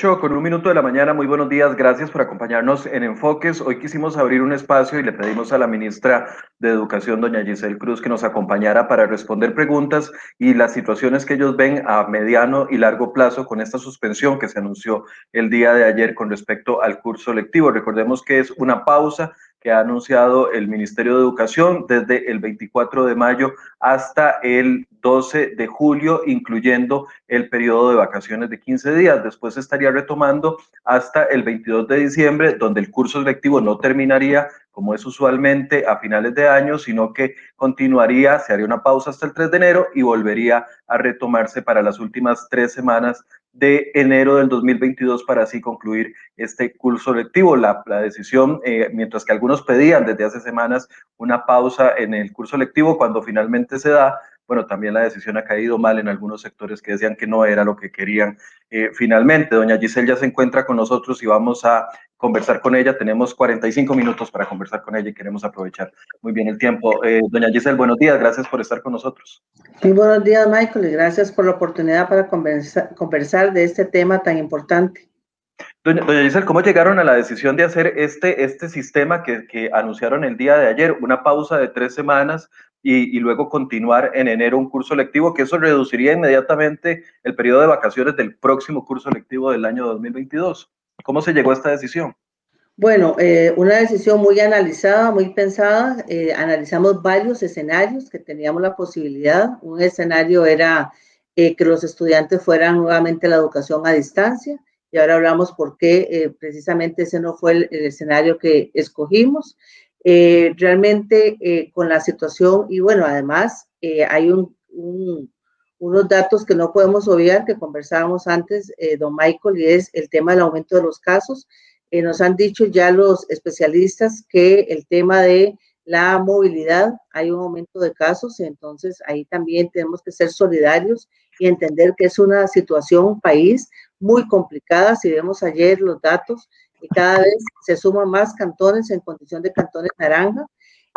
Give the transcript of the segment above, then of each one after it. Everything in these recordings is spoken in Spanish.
8 con un minuto de la mañana, muy buenos días, gracias por acompañarnos en Enfoques. Hoy quisimos abrir un espacio y le pedimos a la ministra de Educación, doña Giselle Cruz, que nos acompañara para responder preguntas y las situaciones que ellos ven a mediano y largo plazo con esta suspensión que se anunció el día de ayer con respecto al curso lectivo. Recordemos que es una pausa que ha anunciado el Ministerio de Educación desde el 24 de mayo hasta el 12 de julio, incluyendo el periodo de vacaciones de 15 días. Después estaría retomando hasta el 22 de diciembre, donde el curso lectivo no terminaría como es usualmente a finales de año, sino que continuaría, se haría una pausa hasta el 3 de enero y volvería a retomarse para las últimas tres semanas de enero del 2022 para así concluir este curso lectivo. La, la decisión, eh, mientras que algunos pedían desde hace semanas una pausa en el curso lectivo, cuando finalmente se da, bueno, también la decisión ha caído mal en algunos sectores que decían que no era lo que querían eh, finalmente. Doña Giselle ya se encuentra con nosotros y vamos a conversar con ella. Tenemos 45 minutos para conversar con ella y queremos aprovechar muy bien el tiempo. Eh, doña Giselle, buenos días, gracias por estar con nosotros. Muy buenos días, Michael, y gracias por la oportunidad para conversar, conversar de este tema tan importante. Doña, doña, Giselle, ¿cómo llegaron a la decisión de hacer este, este sistema que, que anunciaron el día de ayer, una pausa de tres semanas y, luego continuar en enero un curso lectivo, que eso reduciría inmediatamente el periodo de vacaciones del próximo curso lectivo del año 2022? ¿Cómo se llegó a esta decisión? Bueno, eh, una decisión muy analizada, muy pensada. Eh, analizamos varios escenarios que teníamos la posibilidad. Un escenario era eh, que los estudiantes fueran nuevamente a la educación a distancia y ahora hablamos por qué precisamente ese no fue el escenario que escogimos. Eh, realmente con la situación y bueno, además hay un, un unos datos que no podemos obviar, que conversábamos antes, eh, don Michael, y es el tema del aumento de los casos. Eh, nos han dicho ya los especialistas que el tema de la movilidad, hay un aumento de casos, entonces ahí también tenemos que ser solidarios y entender que es una situación, país muy complicada. Si vemos ayer los datos, y cada vez se suman más cantones en condición de cantones naranja.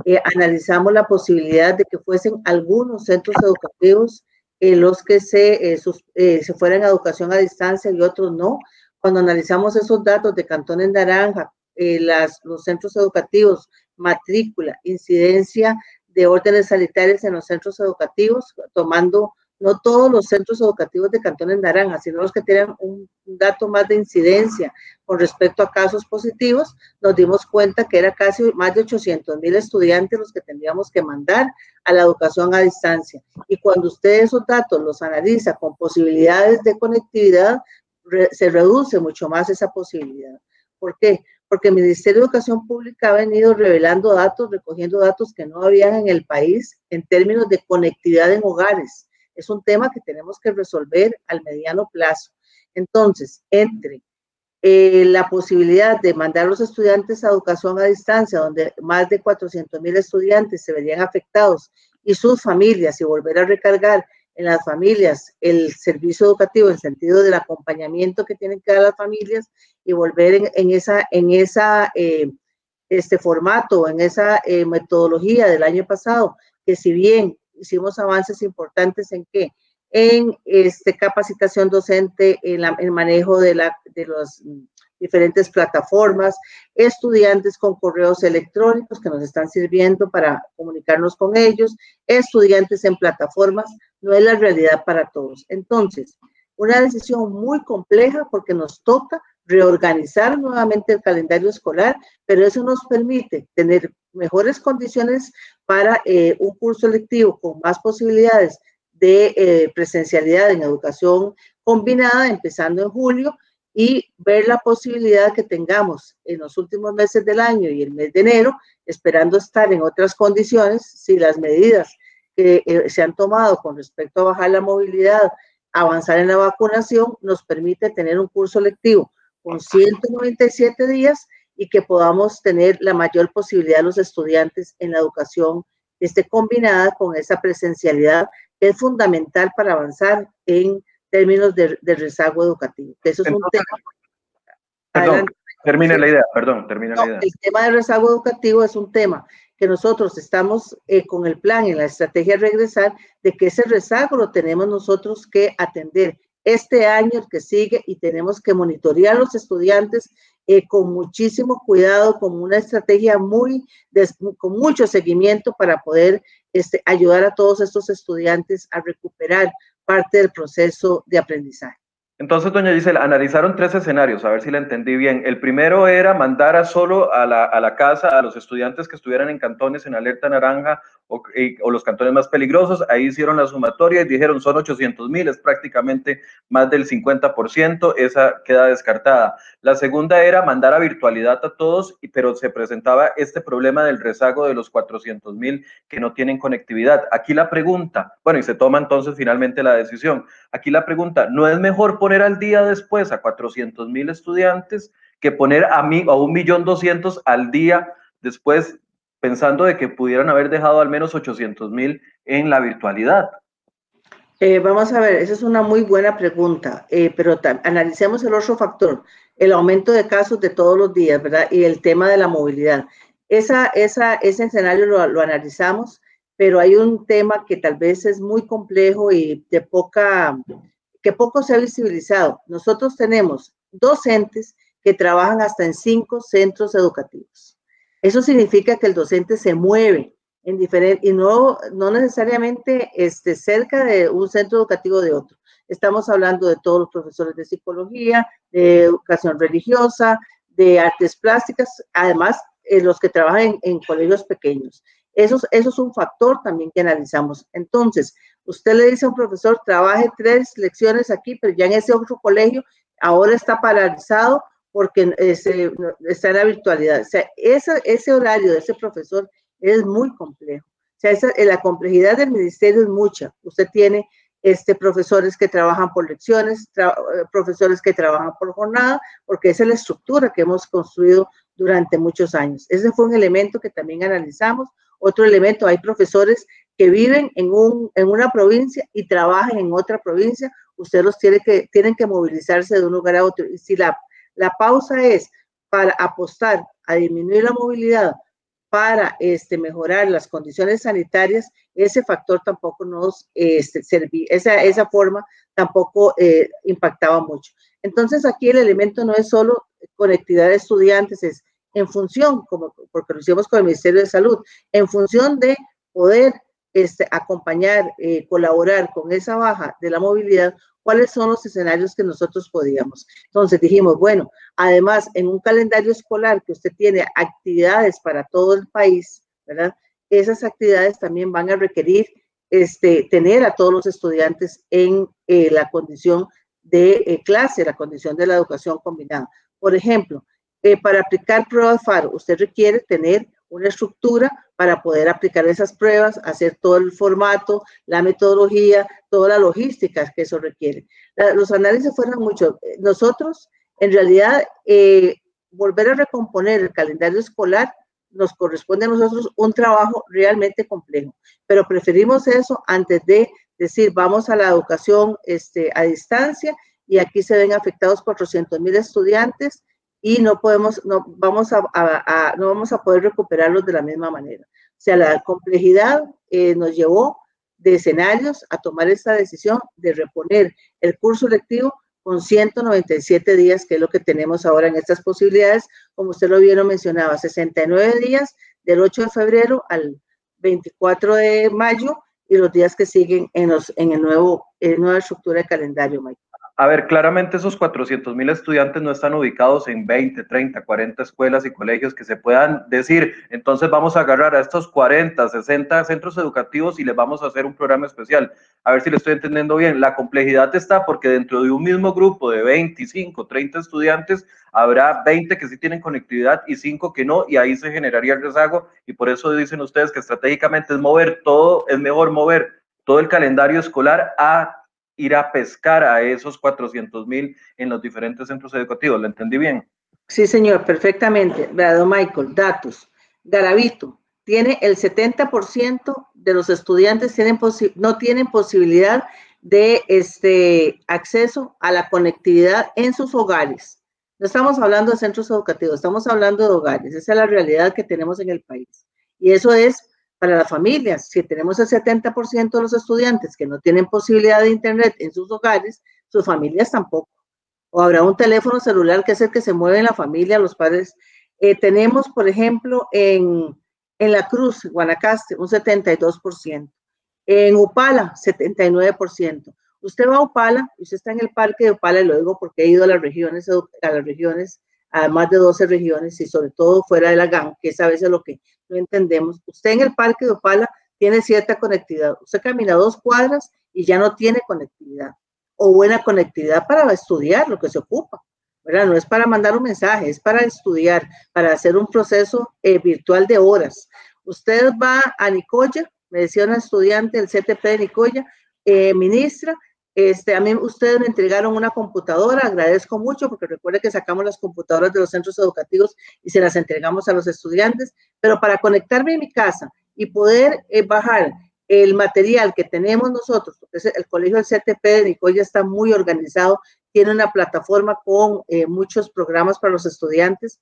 Eh, analizamos la posibilidad de que fuesen algunos centros educativos eh, los que se, eh, sus, eh, se fueran a educación a distancia y otros no. Cuando analizamos esos datos de Cantón en Naranja, las, los centros educativos, matrícula, incidencia de órdenes sanitarias en los centros educativos, tomando no todos los centros educativos de Cantón en Naranja, sino los que tienen un dato más de incidencia con respecto a casos positivos, nos dimos cuenta que era casi más de 800 mil estudiantes los que tendríamos que mandar a la educación a distancia. Y cuando usted esos datos los analiza con posibilidades de conectividad, se reduce mucho más esa posibilidad. ¿Por qué? Porque el Ministerio de Educación Pública ha venido revelando datos, recogiendo datos que no habían en el país en términos de conectividad en hogares es un tema que tenemos que resolver al mediano plazo. Entonces, entre eh, la posibilidad de mandar a los estudiantes a educación a distancia, donde más de 400 mil estudiantes se verían afectados y sus familias y volver a recargar en las familias el servicio educativo en sentido del acompañamiento que tienen que dar las familias y volver en, en esa, en esa eh, este formato, en esa eh, metodología del año pasado, que si bien hicimos avances importantes en qué? En este, capacitación docente, en la, el manejo de, la, de las diferentes plataformas, estudiantes con correos electrónicos que nos están sirviendo para comunicarnos con ellos, estudiantes en plataformas, no es la realidad para todos. Entonces, una decisión muy compleja porque nos toca reorganizar nuevamente el calendario escolar, pero eso nos permite tener mejores condiciones para eh, un curso lectivo con más posibilidades de eh, presencialidad en educación combinada, empezando en julio, y ver la posibilidad que tengamos en los últimos meses del año y el mes de enero, esperando estar en otras condiciones, si las medidas que eh, se han tomado con respecto a bajar la movilidad, avanzar en la vacunación, nos permite tener un curso lectivo con 197 días y que podamos tener la mayor posibilidad de los estudiantes en la educación que esté combinada con esa presencialidad que es fundamental para avanzar en términos de, de rezago educativo. Eso es Entonces, un tema. Perdón, termine la idea, perdón, termine no, la idea. El tema del rezago educativo es un tema que nosotros estamos eh, con el plan y la estrategia de regresar, de que ese rezago lo tenemos nosotros que atender este año, el que sigue, y tenemos que monitorear a los estudiantes eh, con muchísimo cuidado, con una estrategia muy, con mucho seguimiento para poder este, ayudar a todos estos estudiantes a recuperar parte del proceso de aprendizaje. Entonces, doña Gisela, analizaron tres escenarios, a ver si la entendí bien. El primero era mandar a solo a la, a la casa a los estudiantes que estuvieran en cantones en alerta naranja o, los cantones más peligrosos. Ahí hicieron la sumatoria y dijeron son 800 mil, es prácticamente más del 50%, esa queda descartada. La segunda era mandar a virtualidad a todos, pero se presentaba este problema del rezago de los 400 mil que no tienen conectividad. Aquí la pregunta, bueno, y se toma entonces finalmente la decisión. Aquí la pregunta, ¿no es mejor poner al día después a 400 mil estudiantes que poner a, mí, a un millón doscientos al día después pensando de que pudieran haber dejado al menos 800 mil en la virtualidad? Eh, vamos a ver, esa es una muy buena pregunta, eh, pero analicemos el otro factor, el aumento de casos de todos los días, ¿verdad? Y el tema de la movilidad. Esa, esa, ese escenario lo, lo analizamos, pero hay un tema que tal vez es muy complejo y de poca, que poco se ha visibilizado. Nosotros tenemos docentes que trabajan hasta en cinco centros educativos. Eso significa que el docente se mueve en diferente, y no, no necesariamente este, cerca de un centro educativo de otro. Estamos hablando de todos los profesores de psicología, de educación religiosa, de artes plásticas, además eh, los que trabajan en, colegios pequeños. Eso, eso, es un factor también que analizamos. Entonces, usted le dice a un profesor, trabaje tres lecciones aquí, pero ya en ese otro colegio ahora está paralizado porque ese, está en la virtualidad. O sea, ese, ese horario de ese profesor es muy complejo. O sea, esa, la complejidad del ministerio es mucha. Usted tiene este, profesores que trabajan por lecciones, tra profesores que trabajan por jornada, porque esa es la estructura que hemos construido durante muchos años. Ese fue un elemento que también analizamos. Otro elemento, hay profesores que viven en, un, en una provincia y trabajan en otra provincia. Usted los tiene que, tienen que movilizarse de un lugar a otro. Y si la, la pausa es para apostar a disminuir la movilidad para este, mejorar las condiciones sanitarias, ese factor tampoco nos este, servía, esa, esa forma tampoco eh, impactaba mucho. Entonces aquí el elemento no es solo conectividad de estudiantes, es en función, como, porque lo hicimos con el Ministerio de Salud, en función de poder este, acompañar, eh, colaborar con esa baja de la movilidad, cuáles son los escenarios que nosotros podíamos. Entonces dijimos, bueno, además en un calendario escolar que usted tiene actividades para todo el país, ¿verdad? Esas actividades también van a requerir este, tener a todos los estudiantes en eh, la condición de eh, clase, la condición de la educación combinada. Por ejemplo, eh, para aplicar pruebas FARO, usted requiere tener una estructura para poder aplicar esas pruebas, hacer todo el formato, la metodología, toda la logística que eso requiere. los análisis fueron muchos. Nosotros, en realidad, eh, volver a recomponer el calendario escolar nos corresponde a nosotros un trabajo realmente complejo, pero preferimos eso antes de decir vamos a la educación este, a distancia y aquí se ven afectados 400 mil estudiantes y no podemos, no vamos a, a, no vamos a poder recuperarlos de la misma manera. O sea, la complejidad eh, nos llevó de escenarios a tomar esta decisión de reponer el curso lectivo con 197 días, que es lo que tenemos ahora en estas posibilidades, como usted lo bien mencionaba, 69 días del 8 de febrero al 24 de mayo y los días que siguen en, los, en el nuevo, en nueva estructura de calendario, Mike. A ver, claramente esos 400 mil estudiantes no están ubicados en 20, 30, 40 escuelas y colegios que se puedan decir, entonces vamos a agarrar a estos 40, 60 centros educativos y les vamos a hacer un programa especial. A ver si le estoy entendiendo bien. La complejidad está porque dentro de un mismo grupo de 25, 30 estudiantes, habrá 20 que sí tienen conectividad y 5 que no, y ahí se generaría el rezago. Y por eso dicen ustedes que estratégicamente es mover todo, es mejor mover todo el calendario escolar a ir a pescar a esos 400 mil en los diferentes centros educativos. ¿Lo entendí bien? Sí, señor, perfectamente. Don Michael, datos. Garavito tiene el 70% de los estudiantes tienen no tienen posibilidad de este acceso a la conectividad en sus hogares. No estamos hablando de centros educativos, estamos hablando de hogares. Esa es la realidad que tenemos en el país. Y eso es para las familias, si tenemos el 70% de los estudiantes que no tienen posibilidad de Internet en sus hogares, sus familias tampoco. O habrá un teléfono celular que es el que se mueve en la familia, los padres. Eh, tenemos, por ejemplo, en, en La Cruz, Guanacaste, un 72%. En Upala, 79%. Usted va a Upala, usted está en el parque de Upala, y lo digo porque he ido a las regiones, a las regiones, a más de 12 regiones y sobre todo fuera de la GAN, que es a veces lo que no entendemos. Usted en el parque de Opala tiene cierta conectividad. Usted camina dos cuadras y ya no tiene conectividad o buena conectividad para estudiar lo que se ocupa. ¿verdad? No es para mandar un mensaje, es para estudiar, para hacer un proceso eh, virtual de horas. Usted va a Nicoya, me decía una estudiante del CTP de Nicoya, eh, ministra, este, a mí ustedes me entregaron una computadora, agradezco mucho porque recuerde que sacamos las computadoras de los centros educativos y se las entregamos a los estudiantes, pero para conectarme en mi casa y poder eh, bajar el material que tenemos nosotros, porque el colegio del CTP de Nicoya está muy organizado, tiene una plataforma con eh, muchos programas para los estudiantes.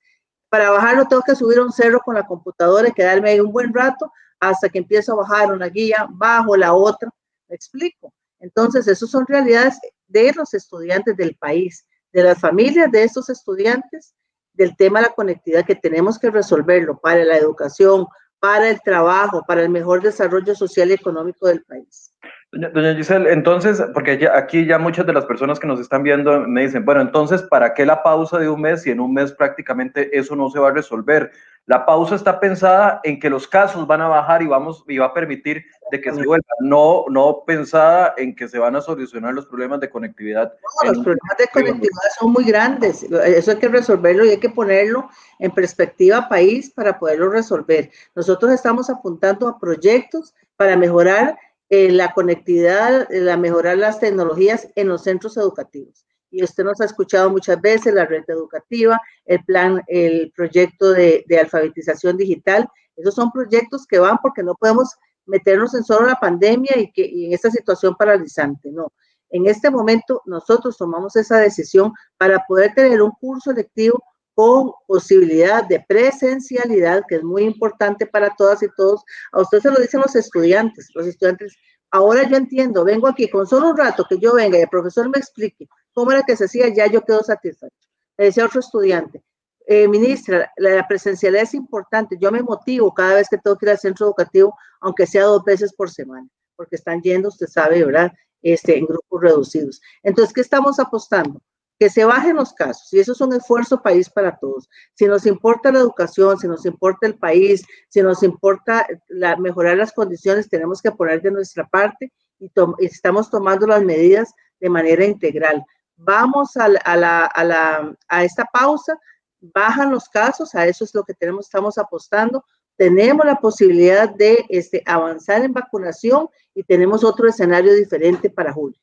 Para bajarlo tengo que subir un cerro con la computadora y quedarme ahí un buen rato hasta que empiezo a bajar una guía, bajo la otra, me explico. Entonces, esas son realidades de los estudiantes del país, de las familias de estos estudiantes, del tema de la conectividad que tenemos que resolverlo para la educación, para el trabajo, para el mejor desarrollo social y económico del país. Doña, Giselle, entonces, porque aquí ya muchas de las personas que nos están viendo me dicen, bueno, entonces, ¿para qué la pausa de un mes si en un mes prácticamente eso no se va a resolver? La pausa está pensada en que los casos van a bajar y, vamos, y va a permitir de que se vuelva, no, no pensada en que se van a solucionar los problemas de conectividad. los problemas de conectividad son muy grandes, eso hay que resolverlo y hay que ponerlo en perspectiva país para poderlo resolver. Nosotros estamos apuntando a proyectos para mejorar eh, la conectividad, la mejorar las tecnologías en los centros educativos y usted nos ha escuchado muchas veces, la red educativa, el plan, el proyecto de, alfabetización digital. Esos son proyectos que van porque no podemos meternos en solo la pandemia y, que, en esta situación paralizante, no. En este momento nosotros tomamos esa decisión para poder tener un curso lectivo con posibilidad de presencialidad, que es muy importante para todas y todos. A usted se lo dicen los estudiantes. Los estudiantes Ahora yo entiendo, vengo aquí con solo un rato que yo venga y el profesor me explique cómo era que se hacía, ya yo quedo satisfecho. Le decía otro estudiante, eh, ministra, la, presencialidad es importante. Yo me motivo cada vez que tengo que ir al centro educativo, aunque sea dos veces por semana, porque están yendo, usted sabe, ¿verdad? Este, en grupos reducidos. Entonces, ¿qué estamos apostando? que se bajen los casos y eso es un esfuerzo país para todos. Si nos importa la educación, si nos importa el país, si nos importa la, mejorar las condiciones, tenemos que poner de nuestra parte y, estamos tomando las medidas de manera integral. Vamos a, la, a, la, a esta pausa, bajan los casos, a eso es lo que tenemos, estamos apostando. Tenemos la posibilidad de este, avanzar en vacunación y tenemos otro escenario diferente para julio.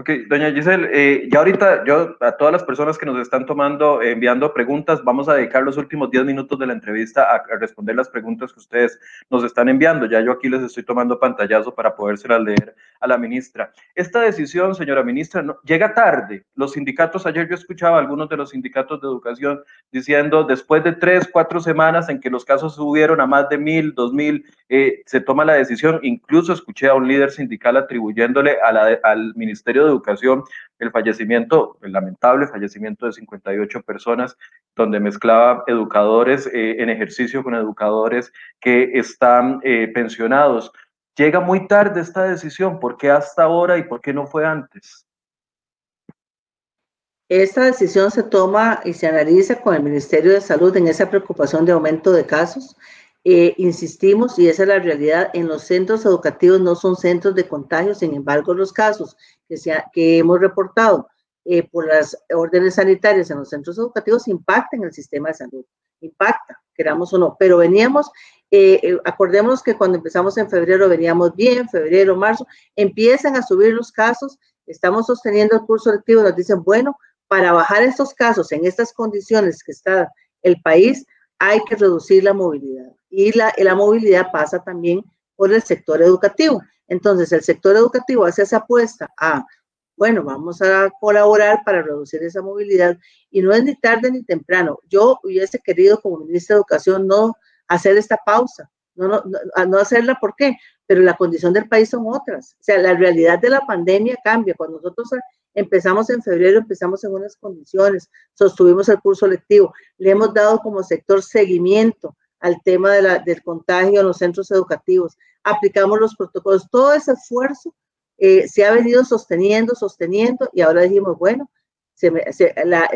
Ok, doña Giselle, eh, ya ahorita yo a todas las personas que nos están tomando, enviando preguntas, vamos a dedicar los últimos 10 minutos de la entrevista a, responder las preguntas que ustedes nos están enviando. Ya yo aquí les estoy tomando pantallazo para podérselas leer a la ministra. Esta decisión, señora ministra, no, llega tarde. Los sindicatos, ayer yo escuchaba a algunos de los sindicatos de educación diciendo, después de tres, cuatro semanas en que los casos subieron a más de mil, dos mil, eh, se toma la decisión. Incluso escuché a un líder sindical atribuyéndole a la, al Ministerio de Educación el fallecimiento, el lamentable fallecimiento de 58 personas, donde mezclaba educadores eh, en ejercicio con educadores que están eh, pensionados. Llega muy tarde esta decisión, ¿por qué hasta ahora y por qué no fue antes? Esta decisión se toma y se analiza con el Ministerio de Salud en esa preocupación de aumento de casos eh, insistimos, y esa es la realidad, en los centros educativos no son centros de contagio, sin embargo, los casos que, hemos reportado eh, por las órdenes sanitarias en los centros educativos impactan el sistema de salud, impacta, queramos o no, pero veníamos, eh, acordémonos que cuando empezamos en febrero veníamos bien, febrero, marzo, empiezan a subir los casos, estamos sosteniendo el curso lectivo, nos dicen, bueno, para bajar estos casos en estas condiciones que está el país, hay que reducir la movilidad y la, la movilidad pasa también por el sector educativo. Entonces, el sector educativo hace esa apuesta a, bueno, vamos a colaborar para reducir esa movilidad y no es ni tarde ni temprano. Yo hubiese querido como ministra de Educación no hacer esta pausa, no, no, no, hacerla, ¿por qué? Pero la condición del país son otras. O sea, la realidad de la pandemia cambia. Cuando nosotros Empezamos en febrero, empezamos en unas condiciones, sostuvimos el curso lectivo, le hemos dado como sector seguimiento al tema de la, del contagio en los centros educativos, aplicamos los protocolos, todo ese esfuerzo eh, se ha venido sosteniendo, sosteniendo, y ahora dijimos, bueno,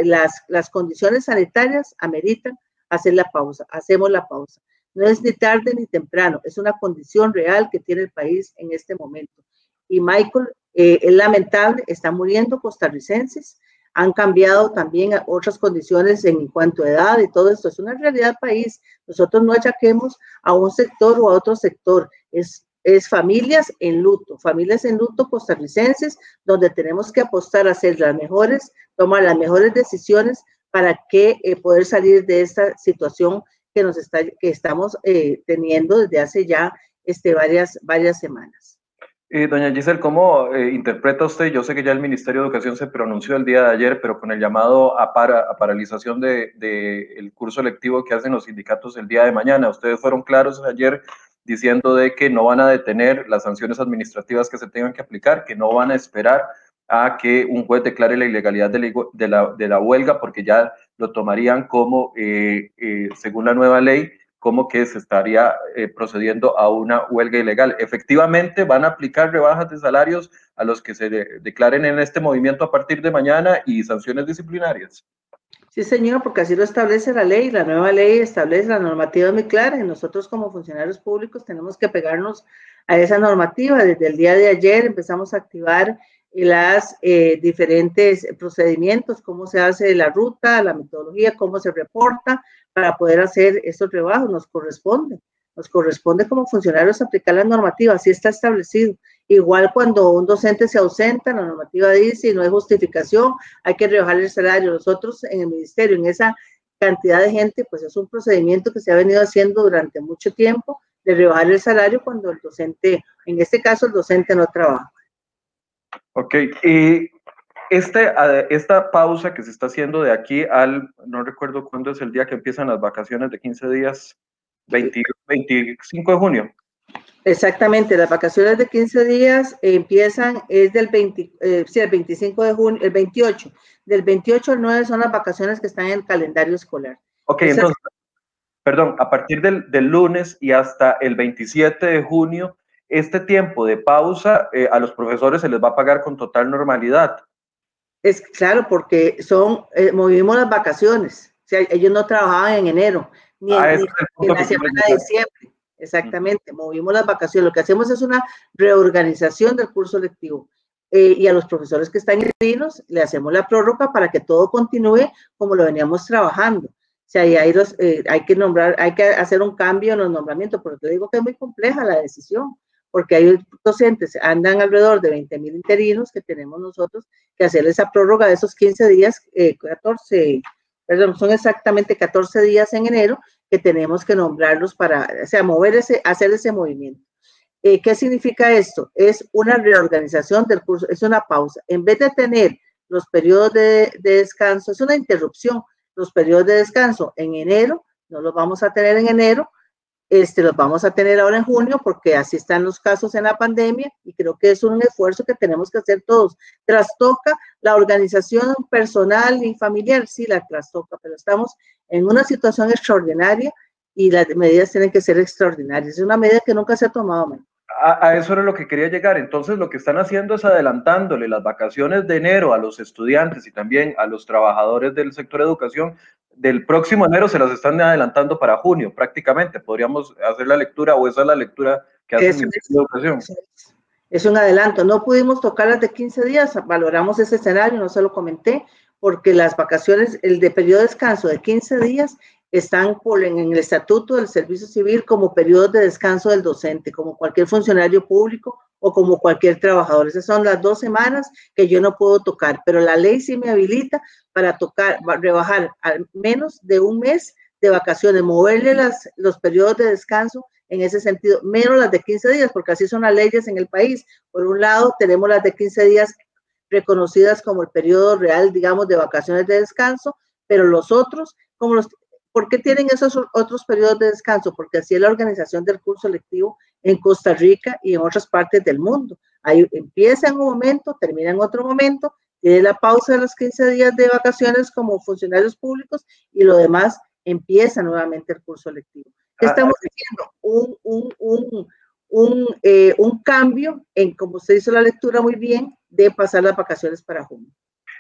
las, las condiciones sanitarias ameritan hacer la pausa, hacemos la pausa. No es ni tarde ni temprano, es una condición real que tiene el país en este momento. Y Michael, eh, es lamentable, están muriendo costarricenses, han cambiado también otras condiciones en cuanto a edad y todo esto. Es una realidad país. Nosotros no achaquemos a un sector o a otro sector. Es, es familias en luto, familias en luto costarricenses, donde tenemos que apostar a hacer las mejores, tomar las mejores decisiones para que eh, poder salir de esta situación que nos está, que estamos eh, teniendo desde hace ya este, varias, varias semanas. Eh, doña Giselle, ¿cómo eh, interpreta usted? Yo sé que ya el Ministerio de Educación se pronunció el día de ayer, pero con el llamado a, para, paralización del de, el curso lectivo que hacen los sindicatos el día de mañana. Ustedes fueron claros ayer diciendo de que no van a detener las sanciones administrativas que se tengan que aplicar, que no van a esperar a que un juez declare la ilegalidad de la, de la, huelga, porque ya lo tomarían como, eh, eh, según la nueva ley, como que se estaría eh, procediendo a una huelga ilegal. Efectivamente, van a aplicar rebajas de salarios a los que se declaren en este movimiento a partir de mañana y sanciones disciplinarias. Sí, señor, porque así lo establece la ley. La nueva ley establece la normativa muy clara y nosotros como funcionarios públicos tenemos que pegarnos a esa normativa. Desde el día de ayer empezamos a activar las eh, diferentes procedimientos, cómo se hace la ruta, la metodología, cómo se reporta para poder hacer estos trabajos. Nos corresponde, nos corresponde como funcionarios aplicar la normativa, así está establecido. Igual cuando un docente se ausenta, la normativa dice y no hay justificación, hay que rebajar el salario. Nosotros en el ministerio, en esa cantidad de gente, pues es un procedimiento que se ha venido haciendo durante mucho tiempo de rebajar el salario cuando el docente, en este caso el docente no trabaja. Ok, y este, esta pausa que se está haciendo de aquí al, no recuerdo cuándo es el día que empiezan las vacaciones de 15 días, 25 de junio. Exactamente, las vacaciones de 15 días empiezan, es del 20, eh, sí, el 25 de junio, el 28. Del 28 al 9 son las vacaciones que están en el calendario escolar. Ok, entonces, perdón, a partir del, del lunes y hasta el 27 de junio este tiempo de pausa eh, a los profesores se les va a pagar con total normalidad. Es claro, porque son, eh, movimos las vacaciones. O sea, ellos no trabajaban en enero, ni en, ah, la semana de diciembre. Exactamente, movimos las vacaciones. Lo que hacemos es una reorganización del curso lectivo. Eh, y a los profesores que están inscritos le hacemos la prórroga para que todo continúe como lo veníamos trabajando. O sea, hay, los, hay que nombrar, hay que hacer un cambio en los nombramientos, porque te digo que es muy compleja la decisión porque hay docentes, andan alrededor de 20 mil interinos que tenemos nosotros que hacer esa prórroga de esos 15 días, 14, eh, perdón, son exactamente 14 días en enero que tenemos que nombrarlos para, o sea, mover ese, hacer ese movimiento. Eh, ¿Qué significa esto? Es una reorganización del curso, es una pausa. En vez de tener los periodos de, de descanso, es una interrupción. Los periodos de descanso en enero, no los vamos a tener en enero, este, los vamos a tener ahora en junio porque así están los casos en la pandemia y creo que es un esfuerzo que tenemos que hacer todos. Trastoca la organización personal y familiar, sí la trastoca, pero estamos en una situación extraordinaria y las medidas tienen que ser extraordinarias. Es una medida que nunca se ha tomado. A, a, eso era lo que quería llegar. Entonces, lo que están haciendo es adelantándole las vacaciones de enero a los estudiantes y también a los trabajadores del sector educación del próximo enero se las están adelantando para junio, prácticamente. Podríamos hacer la lectura o esa es la lectura que hace el Ministerio de Educación. Es un adelanto. No pudimos tocar las de 15 días, valoramos ese escenario, no se lo comenté, porque las vacaciones, el de periodo de descanso de 15 días están por, en el estatuto del servicio civil como periodo de descanso del docente, como cualquier funcionario público o como cualquier trabajador. Esas son las dos semanas que yo no puedo tocar, pero la ley sí me habilita para tocar, rebajar al menos de un mes de vacaciones, moverle las, los periodos de descanso en ese sentido, menos las de 15 días, porque así son las leyes en el país. Por un lado, tenemos las de 15 días reconocidas como el periodo real, digamos, de vacaciones de descanso, pero los otros, como los, ¿por qué tienen esos otros periodos de descanso? Porque así es la organización del curso lectivo en Costa Rica y en otras partes del mundo. Ahí empieza en un momento, termina en otro momento, tiene la pausa de los 15 días de vacaciones como funcionarios públicos y lo demás empieza nuevamente el curso lectivo. Ah, estamos haciendo un, un, un, un, eh, un cambio en, como usted hizo la lectura muy bien, de pasar las vacaciones para junio.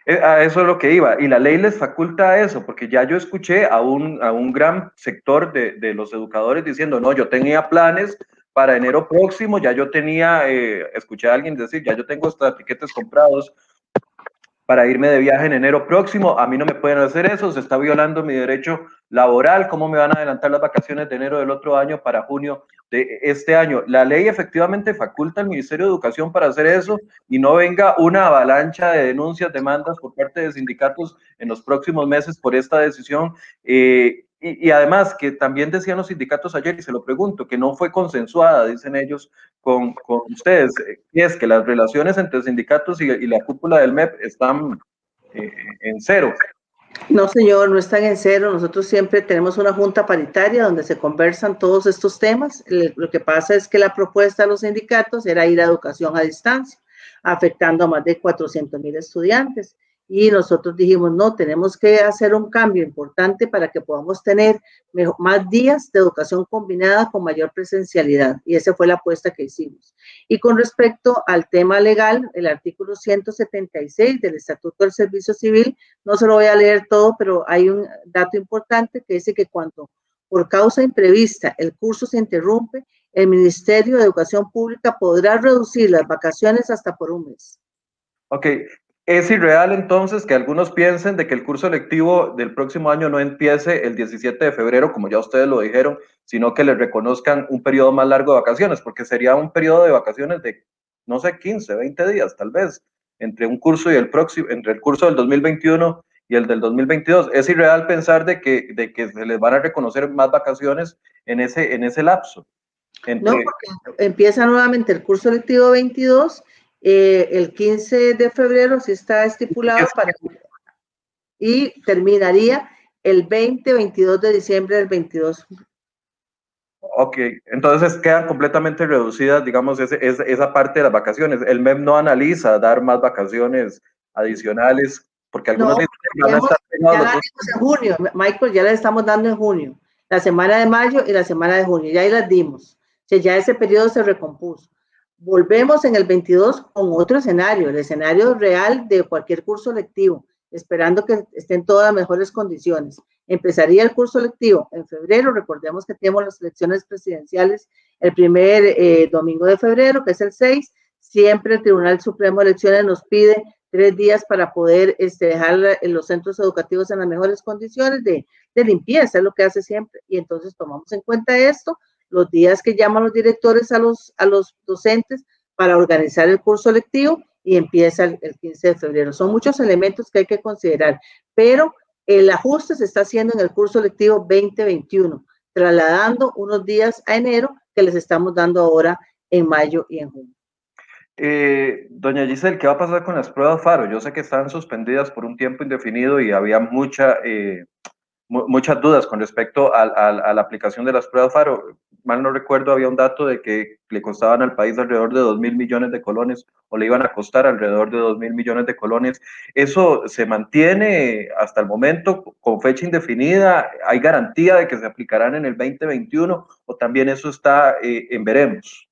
Eh, a eso es lo que iba. Y la ley les faculta eso, porque ya yo escuché a un, a un gran sector de, de los educadores diciendo, no, yo tenía planes para enero próximo, ya yo tenía, eh, escuché a alguien decir, ya yo tengo estos tiquetes comprados para irme de viaje en enero próximo, a mí no me pueden hacer eso, se está violando mi derecho laboral, ¿cómo me van a adelantar las vacaciones de enero del otro año para junio de este año? La ley efectivamente faculta al Ministerio de Educación para hacer eso y no venga una avalancha de denuncias, demandas por parte de sindicatos en los próximos meses por esta decisión. Eh, y, además, que también decían los sindicatos ayer, y se lo pregunto, que no fue consensuada, dicen ellos, con, con ustedes, y es que las relaciones entre sindicatos y, la cúpula del MEP están eh, en cero. No, señor, no están en cero. Nosotros siempre tenemos una junta paritaria donde se conversan todos estos temas. Lo que pasa es que la propuesta de los sindicatos era ir a educación a distancia, afectando a más de 400 mil estudiantes y nosotros dijimos, no, tenemos que hacer un cambio importante para que podamos tener más días de educación combinada con mayor presencialidad. Y esa fue la apuesta que hicimos. Y con respecto al tema legal, el artículo 176 del Estatuto del Servicio Civil, no se lo voy a leer todo, pero hay un dato importante que dice que cuando por causa imprevista el curso se interrumpe, el Ministerio de Educación Pública podrá reducir las vacaciones hasta por un mes. Ok, es irreal entonces que algunos piensen de que el curso lectivo del próximo año no empiece el 17 de febrero, como ya ustedes lo dijeron, sino que les reconozcan un periodo más largo de vacaciones, porque sería un periodo de vacaciones de, no sé, 15, 20 días tal vez, entre un curso y el próximo, entre el curso del 2021 y el del 2022. Es irreal pensar de que, de que se les van a reconocer más vacaciones en ese, en ese lapso. No, porque empieza nuevamente el curso lectivo 22 eh, el 15 de febrero sí está estipulado para y terminaría el 20-22 de diciembre del 22. Ok, entonces quedan completamente reducidas, digamos, esa parte de las vacaciones. El MEM no analiza dar más vacaciones adicionales, porque algunos dicen que van a estar ya en junio, Michael, ya las estamos dando en junio, la semana de mayo y la semana de junio, ya ahí las dimos. O sea, ya ese periodo se recompuso. Volvemos en el 22 con otro escenario, el escenario real de cualquier curso lectivo, esperando que estén todas mejores condiciones. Empezaría el curso lectivo en febrero, recordemos que tenemos las elecciones presidenciales el primer eh, domingo de febrero, que es el 6. Siempre el Tribunal Supremo de Elecciones nos pide tres días para poder este, dejar los centros educativos en las mejores condiciones de, de limpieza, es lo que hace siempre. Y entonces tomamos en cuenta esto, los días que llaman los directores a los, a los docentes para organizar el curso lectivo y empieza el, 15 de febrero. Son muchos elementos que hay que considerar, pero el ajuste se está haciendo en el curso lectivo 2021, trasladando unos días a enero que les estamos dando ahora en mayo y en junio. Eh, doña Giselle, ¿qué va a pasar con las pruebas FARO? Yo sé que están suspendidas por un tiempo indefinido y había mucha, eh, muchas dudas con respecto a, la aplicación de las pruebas FARO. Mal no recuerdo, había un dato de que le costaban al país alrededor de 2 mil millones de colones o le iban a costar alrededor de 2 mil millones de colones. ¿Eso se mantiene hasta el momento con fecha indefinida? ¿Hay garantía de que se aplicarán en el 2021 o también eso está eh, en veremos?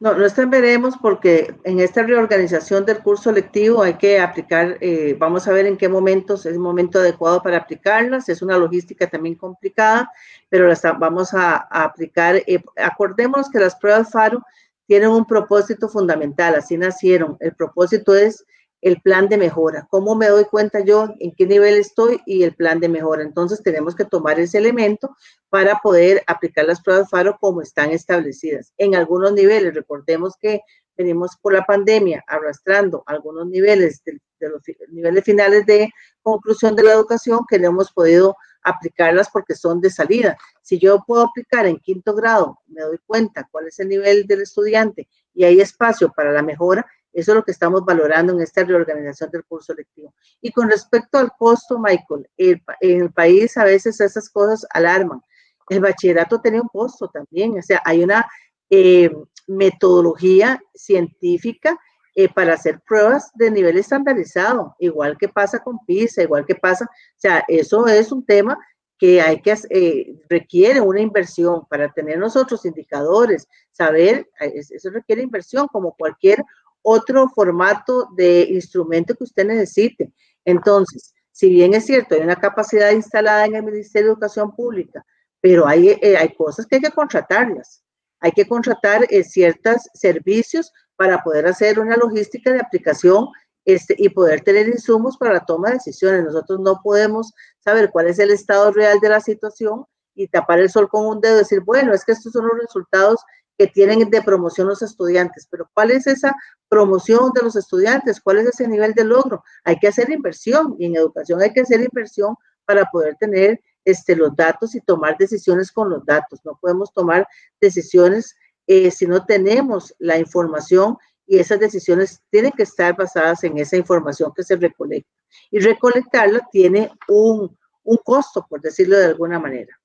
No, no está veremos porque en esta reorganización del curso lectivo hay que aplicar, eh, vamos a ver en qué momentos es el momento adecuado para aplicarlas. Es una logística también complicada, pero las vamos a, aplicar. Eh, acordémonos que las pruebas FARO tienen un propósito fundamental, así nacieron. El propósito es el plan de mejora, cómo me doy cuenta yo en qué nivel estoy y el plan de mejora. Entonces tenemos que tomar ese elemento para poder aplicar las pruebas FARO como están establecidas. En algunos niveles, recordemos que venimos por la pandemia arrastrando algunos niveles de, los niveles finales de conclusión de la educación que no hemos podido aplicarlas porque son de salida. Si yo puedo aplicar en quinto grado, me doy cuenta cuál es el nivel del estudiante y hay espacio para la mejora, eso es lo que estamos valorando en esta reorganización del curso lectivo. Y con respecto al costo, Michael, en el país a veces esas cosas alarman. El bachillerato tiene un costo también, o sea, hay una eh, metodología científica eh, para hacer pruebas de nivel estandarizado, igual que pasa con PISA, igual que pasa, o sea, eso es un tema que hay que eh, requiere una inversión para tener nosotros indicadores, saber, eso requiere inversión como cualquier otro formato de instrumento que usted necesite. Entonces, si bien es cierto, hay una capacidad instalada en el Ministerio de Educación Pública, pero hay, eh, hay cosas que hay que contratarlas. Hay que contratar eh, ciertos servicios para poder hacer una logística de aplicación este, y poder tener insumos para la toma de decisiones. Nosotros no podemos saber cuál es el estado real de la situación y tapar el sol con un dedo y decir, bueno, es que estos son los resultados que tienen de promoción los estudiantes, pero ¿cuál es esa promoción de los estudiantes? ¿Cuál es ese nivel de logro? Hay que hacer inversión y en educación hay que hacer inversión para poder tener este, los datos y tomar decisiones con los datos. No podemos tomar decisiones eh, si no tenemos la información y esas decisiones tienen que estar basadas en esa información que se recolecta. Y recolectarla tiene un, un costo, por decirlo de alguna manera.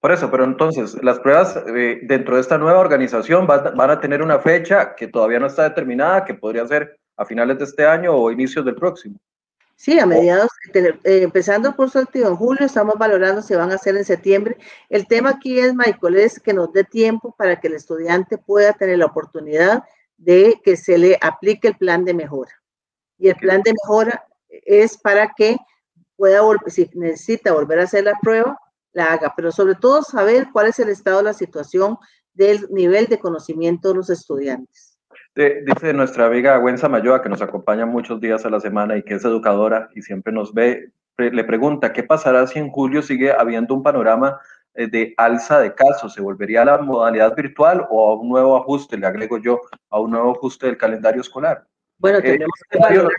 Por eso, pero entonces, las pruebas eh, dentro de esta nueva organización van, a tener una fecha que todavía no está determinada, que podría ser a finales de este año o inicios del próximo. Sí, a mediados, eh, empezando el curso activo en julio, estamos valorando si van a ser en septiembre. El tema aquí es, Michael, es que nos dé tiempo para que el estudiante pueda tener la oportunidad de que se le aplique el plan de mejora. Y el plan de mejora es para que pueda, si necesita volver a hacer la prueba, la haga, pero sobre todo saber cuál es el estado de la situación del nivel de conocimiento de los estudiantes. dice nuestra amiga Gwen Samayoa, que nos acompaña muchos días a la semana y que es educadora y siempre nos ve, le pregunta, ¿qué pasará si en julio sigue habiendo un panorama eh, de alza de casos? ¿Se volvería a la modalidad virtual o a un nuevo ajuste, le agrego yo, a un nuevo ajuste del calendario escolar? Bueno, eh, tenemos que valorar.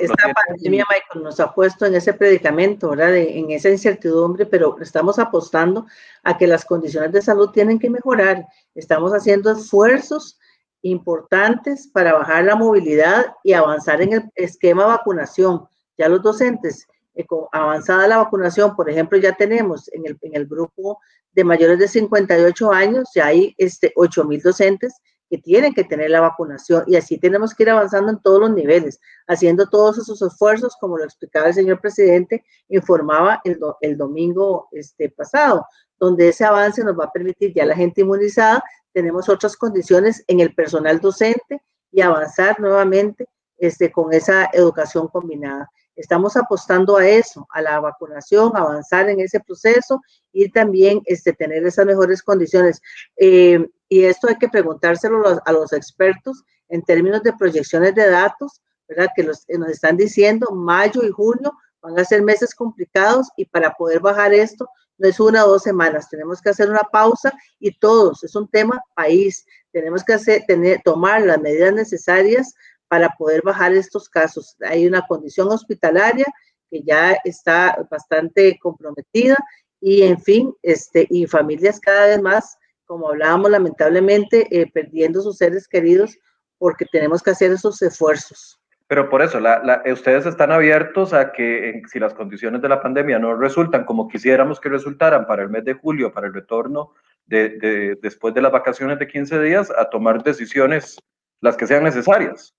Esta pandemia, Michael, nos ha puesto en ese predicamento, ¿verdad? en esa incertidumbre, pero estamos apostando a que las condiciones de salud tienen que mejorar. Estamos haciendo esfuerzos importantes para bajar la movilidad y avanzar en el esquema de vacunación. Ya los docentes, eh, avanzada la vacunación, por ejemplo, ya tenemos en el, en el grupo de mayores de 58 años, ya hay este, 8 mil docentes que tienen que tener la vacunación y así tenemos que ir avanzando en todos los niveles, haciendo todos esos esfuerzos, como lo explicaba el señor presidente, informaba el, domingo este, pasado, donde ese avance nos va a permitir ya la gente inmunizada, tenemos otras condiciones en el personal docente y avanzar nuevamente este, con esa educación combinada. Estamos apostando a eso, a la vacunación, avanzar en ese proceso y también este, tener esas mejores condiciones. Eh, y esto hay que preguntárselo a los expertos en términos de proyecciones de datos, ¿verdad? Que nos están diciendo mayo y junio van a ser meses complicados y para poder bajar esto no es una o dos semanas, tenemos que hacer una pausa y todos, es un tema país, tenemos que hacer, tener, tomar las medidas necesarias para poder bajar estos casos. Hay una condición hospitalaria que ya está bastante comprometida y en fin, este, y familias cada vez más como hablábamos, lamentablemente eh, perdiendo sus seres queridos porque tenemos que hacer esos esfuerzos. Pero por eso, la, ustedes están abiertos a que si las condiciones de la pandemia no resultan como quisiéramos que resultaran para el mes de julio, para el retorno de, después de las vacaciones de 15 días, a tomar decisiones las que sean necesarias.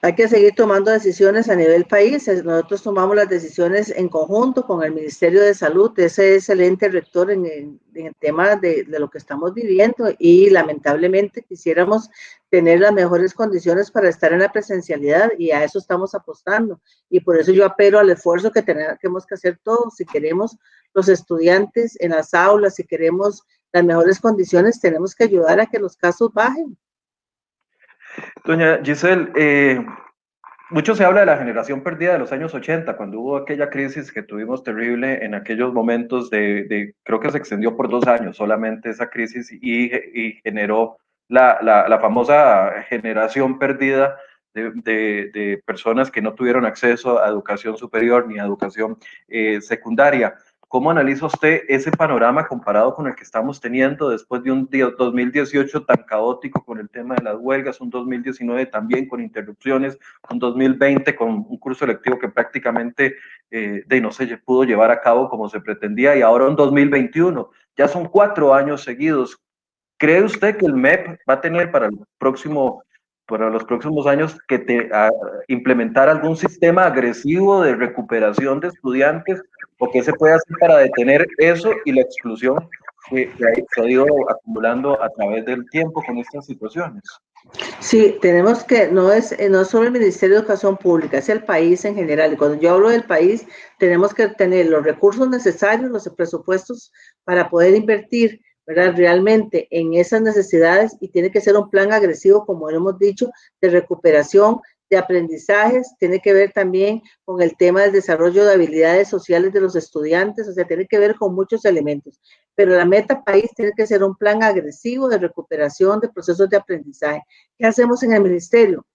Hay que seguir tomando decisiones a nivel país. Nosotros tomamos las decisiones en conjunto con el Ministerio de Salud. Ese es rector en el, tema de, lo que estamos viviendo y lamentablemente quisiéramos tener las mejores condiciones para estar en la presencialidad y a eso estamos apostando. Y por eso yo apelo al esfuerzo que tenemos que hacer todos. Si queremos los estudiantes en las aulas, si queremos las mejores condiciones, tenemos que ayudar a que los casos bajen. Doña Giselle, eh, mucho se habla de la generación perdida de los años 80, cuando hubo aquella crisis que tuvimos terrible en aquellos momentos de, creo que se extendió por dos años solamente esa crisis y, generó la, la, famosa generación perdida de, de, personas que no tuvieron acceso a educación superior ni a educación eh, secundaria. ¿Cómo analiza usted ese panorama comparado con el que estamos teniendo después de un 2018 tan caótico con el tema de las huelgas, un 2019 también con interrupciones, un 2020 con un curso electivo que prácticamente eh, de no se pudo llevar a cabo como se pretendía y ahora un 2021? Ya son cuatro años seguidos. ¿Cree usted que el MEP va a tener para el próximo para los próximos años que te, implementar algún sistema agresivo de recuperación de estudiantes o qué se puede hacer para detener eso y la exclusión que, se ha ido acumulando a través del tiempo con estas situaciones. Sí, tenemos que, no es no solo el Ministerio de Educación Pública, es el país en general. Y cuando yo hablo del país, tenemos que tener los recursos necesarios, los presupuestos para poder invertir ¿verdad? realmente en esas necesidades y tiene que ser un plan agresivo, como hemos dicho, de recuperación de aprendizajes, tiene que ver también con el tema del desarrollo de habilidades sociales de los estudiantes, o sea, tiene que ver con muchos elementos. Pero la meta país tiene que ser un plan agresivo de recuperación de procesos de aprendizaje. ¿Qué hacemos en el ministerio?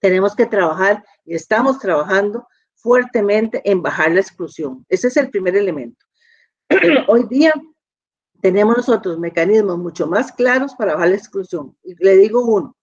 Tenemos que trabajar y estamos trabajando fuertemente en bajar la exclusión. Ese es el primer elemento. Hoy día tenemos nosotros mecanismos mucho más claros para bajar la exclusión. Y le digo uno,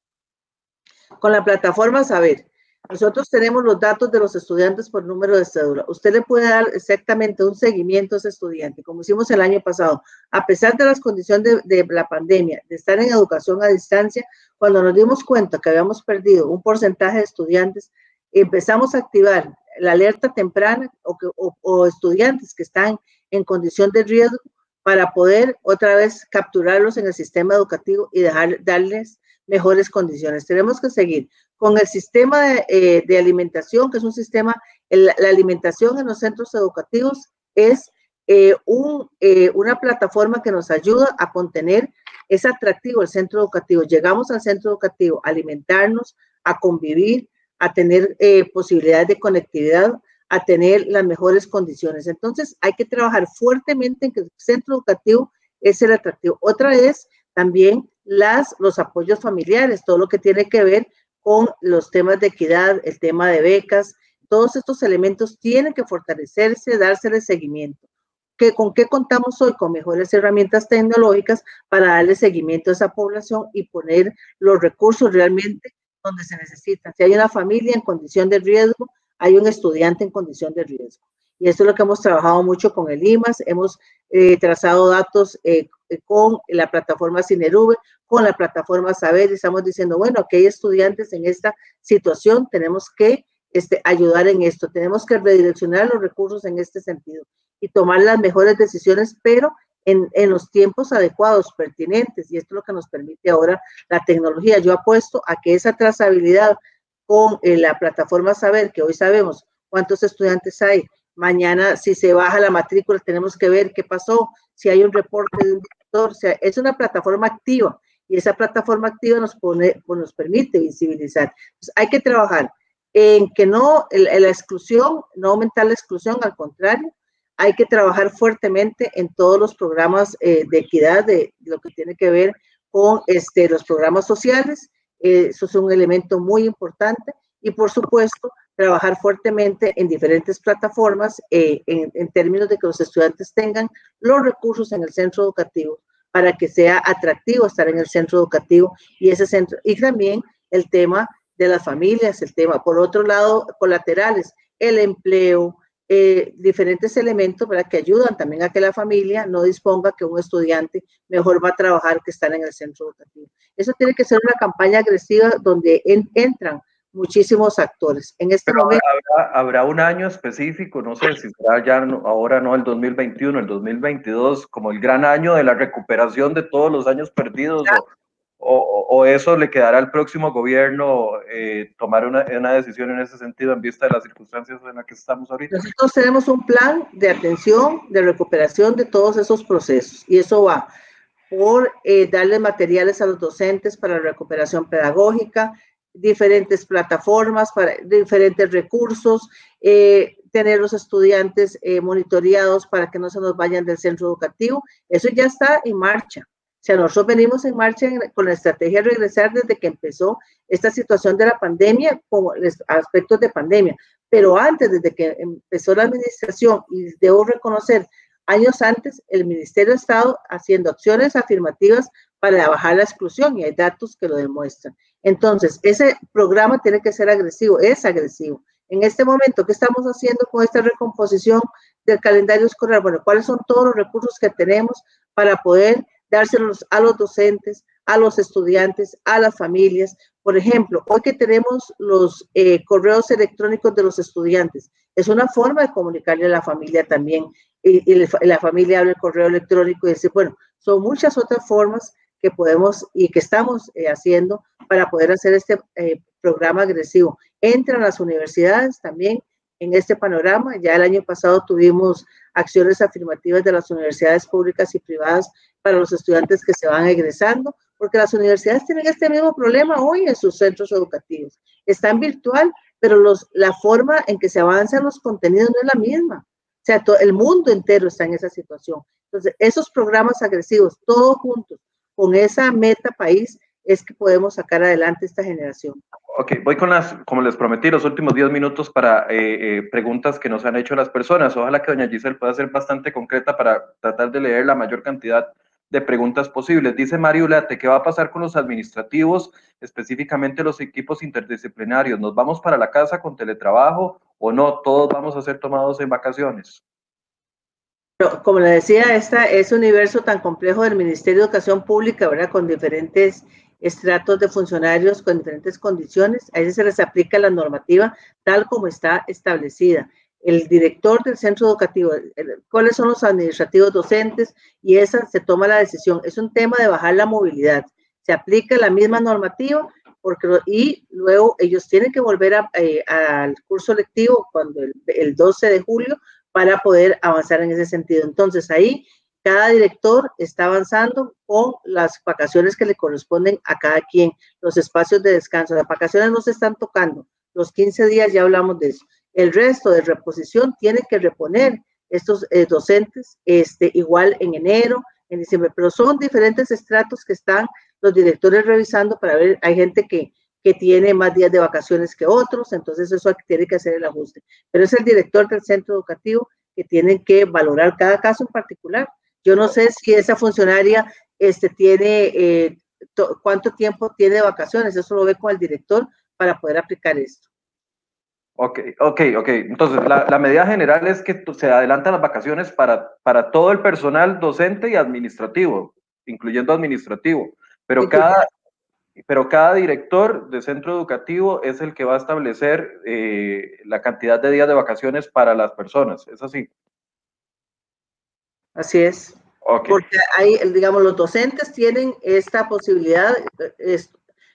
con la plataforma Saber. Nosotros tenemos los datos de los estudiantes por número de cédula. Usted le puede dar exactamente un seguimiento a ese estudiante, como hicimos el año pasado. A pesar de las condiciones de, la pandemia, de estar en educación a distancia, cuando nos dimos cuenta que habíamos perdido un porcentaje de estudiantes, empezamos a activar la alerta temprana o, estudiantes que están en condición de riesgo para poder otra vez capturarlos en el sistema educativo y darles mejores condiciones. Tenemos que seguir con el sistema de, eh, alimentación, que es un sistema, la alimentación en los centros educativos es eh, un, eh, una plataforma que nos ayuda a contener, es atractivo el centro educativo. Llegamos al centro educativo a alimentarnos, a convivir, a tener posibilidades de conectividad, a tener las mejores condiciones. Entonces, hay que trabajar fuertemente en que el centro educativo es el atractivo. Otra es también las, los apoyos familiares, todo lo que tiene que ver con los temas de equidad, el tema de becas, todos estos elementos tienen que fortalecerse, dársele seguimiento. ¿Qué, ¿Con qué contamos hoy? Con mejores herramientas tecnológicas para darle seguimiento a esa población y poner los recursos realmente donde se necesitan. Si hay una familia en condición de riesgo, hay un estudiante en condición de riesgo. Y esto es lo que hemos trabajado mucho con el IMAS, hemos eh, trazado datos eh, con la plataforma Cinerube, con la plataforma Saber, y estamos diciendo, bueno, que hay estudiantes en esta situación, tenemos que este, ayudar en esto, tenemos que redireccionar los recursos en este sentido y tomar las mejores decisiones, pero en, en, los tiempos adecuados, pertinentes, y esto es lo que nos permite ahora la tecnología. Yo apuesto a que esa trazabilidad con eh, la plataforma Saber, que hoy sabemos cuántos estudiantes hay, mañana si se baja la matrícula tenemos que ver qué pasó, si hay un reporte de un director, o sea, es una plataforma activa y esa plataforma activa nos, pone, pues nos permite visibilizar. Entonces, hay que trabajar en que no, en la exclusión, no aumentar la exclusión, al contrario, hay que trabajar fuertemente en todos los programas eh, de equidad, de, de, lo que tiene que ver con este, los programas sociales, eh, eso es un elemento muy importante, y por supuesto, trabajar fuertemente en diferentes plataformas eh, en, términos de que los estudiantes tengan los recursos en el centro educativo para que sea atractivo estar en el centro educativo y ese centro, y también el tema de las familias, el tema, por otro lado, colaterales, el empleo, eh, diferentes elementos para que ayudan también a que la familia no disponga que un estudiante mejor va a trabajar que estar en el centro educativo. Eso tiene que ser una campaña agresiva donde en, entran muchísimos actores. En este Pero momento. Habrá, habrá, un año específico, no sé si será ya ahora no el 2021, el 2022, como el gran año de la recuperación de todos los años perdidos. O, o, o, eso le quedará al próximo gobierno eh, tomar una, una, decisión en ese sentido en vista de las circunstancias en las que estamos ahorita? Nosotros tenemos un plan de atención, de recuperación de todos esos procesos y eso va por eh, darle materiales a los docentes para recuperación pedagógica, diferentes plataformas, para diferentes recursos, eh, tener los estudiantes eh, monitoreados para que no se nos vayan del centro educativo. Eso ya está en marcha. O sea, nosotros venimos en marcha en, con la estrategia de regresar desde que empezó esta situación de la pandemia, como aspectos de pandemia. Pero antes, desde que empezó la administración, y debo reconocer, años antes, el Ministerio ha estado haciendo acciones afirmativas para bajar la exclusión y hay datos que lo demuestran. Entonces, ese programa tiene que ser agresivo, es agresivo. En este momento, ¿qué estamos haciendo con esta recomposición del calendario escolar? Bueno, ¿cuáles son todos los recursos que tenemos para poder dárselos a los docentes, a los estudiantes, a las familias, Por ejemplo, hoy que tenemos los eh, correos electrónicos de los estudiantes, es una forma de comunicarle a la familia también. Y, la familia abre el correo electrónico y dice, bueno, son muchas otras formas que podemos y que estamos eh, haciendo para poder hacer este eh, programa agresivo. Entran las universidades también en este panorama. Ya el año pasado tuvimos acciones afirmativas de las universidades públicas y privadas para los estudiantes que se van egresando, porque las universidades tienen este mismo problema hoy en sus centros educativos. Están virtual, pero los, la forma en que se avanzan los contenidos no es la misma. O sea, todo, el mundo entero está en esa situación. Entonces, esos programas agresivos, todos juntos, con esa meta país, es que podemos sacar adelante esta generación. Ok, voy con las, como les prometí, los últimos 10 minutos para eh, eh, preguntas que nos han hecho las personas. Ojalá que doña Giselle pueda ser bastante concreta para tratar de leer la mayor cantidad de preguntas posibles. Dice Mario Late, ¿qué va a pasar con los administrativos, específicamente los equipos interdisciplinarios? ¿Nos vamos para la casa con teletrabajo o no? ¿Todos vamos a ser tomados en vacaciones? Como le decía, esta, ese universo tan complejo del Ministerio de Educación Pública, ¿verdad? Con diferentes estratos de funcionarios, con diferentes condiciones, a ellos se les aplica la normativa tal como está establecida. El director del centro educativo, cuáles son los administrativos docentes y esa se toma la decisión. Es un tema de bajar la movilidad. Se aplica la misma normativa porque, y luego ellos tienen que volver eh, al curso lectivo cuando el, el 12 de julio para poder avanzar en ese sentido. Entonces ahí cada director está avanzando con las vacaciones que le corresponden a cada quien, los espacios de descanso. Las vacaciones no se están tocando, los 15 días ya hablamos de eso. El resto de reposición tiene que reponer estos eh, docentes este, igual en enero, en diciembre, pero son diferentes estratos que están los directores revisando para ver, hay gente que que tiene más días de vacaciones que otros, entonces eso tiene que hacer el ajuste. Pero es el director del centro educativo que tiene que valorar cada caso en particular. Yo no sé si esa funcionaria este, tiene, eh, cuánto tiempo tiene de vacaciones, eso lo ve con el director para poder aplicar esto. Ok, ok, ok. Entonces, la, la, medida general es que se adelantan las vacaciones para, para todo el personal docente y administrativo, incluyendo administrativo, pero cada, pero cada director de centro educativo es el que va a establecer eh, la cantidad de días de vacaciones para las personas, ¿es así? Así es. Porque hay, digamos, los docentes tienen esta posibilidad,